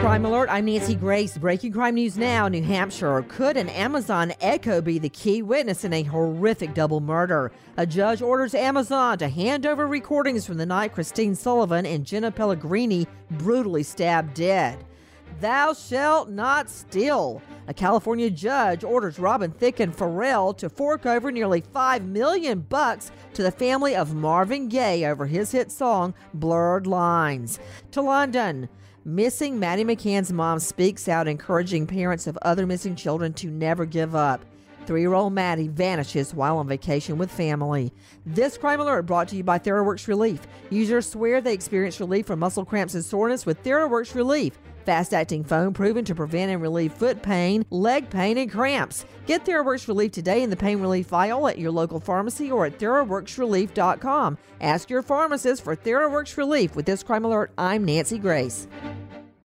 Crime Alert, I'm Nancy Grace. Breaking crime news now. New Hampshire. Could an Amazon Echo be the key witness in a horrific double murder? A judge orders Amazon to hand over recordings from the night Christine Sullivan and Jenna Pellegrini brutally stabbed dead. Thou shalt not steal. A California judge orders Robin Thicke and Pharrell to fork over nearly 5 million bucks to the family of Marvin Gaye over his hit song Blurred Lines. To London. Missing Maddie McCann's mom speaks out, encouraging parents of other missing children to never give up. Three year old Maddie vanishes while on vacation with family. This crime alert brought to you by Theraworx Relief. Users swear they experience relief from muscle cramps and soreness with Theraworx Relief. Fast acting foam proven to prevent and relieve foot pain, leg pain, and cramps. Get Theraworx Relief today in the pain relief vial at your local pharmacy or at TheraworxRelief.com. Ask your pharmacist for Theraworx Relief. With this crime alert, I'm Nancy Grace.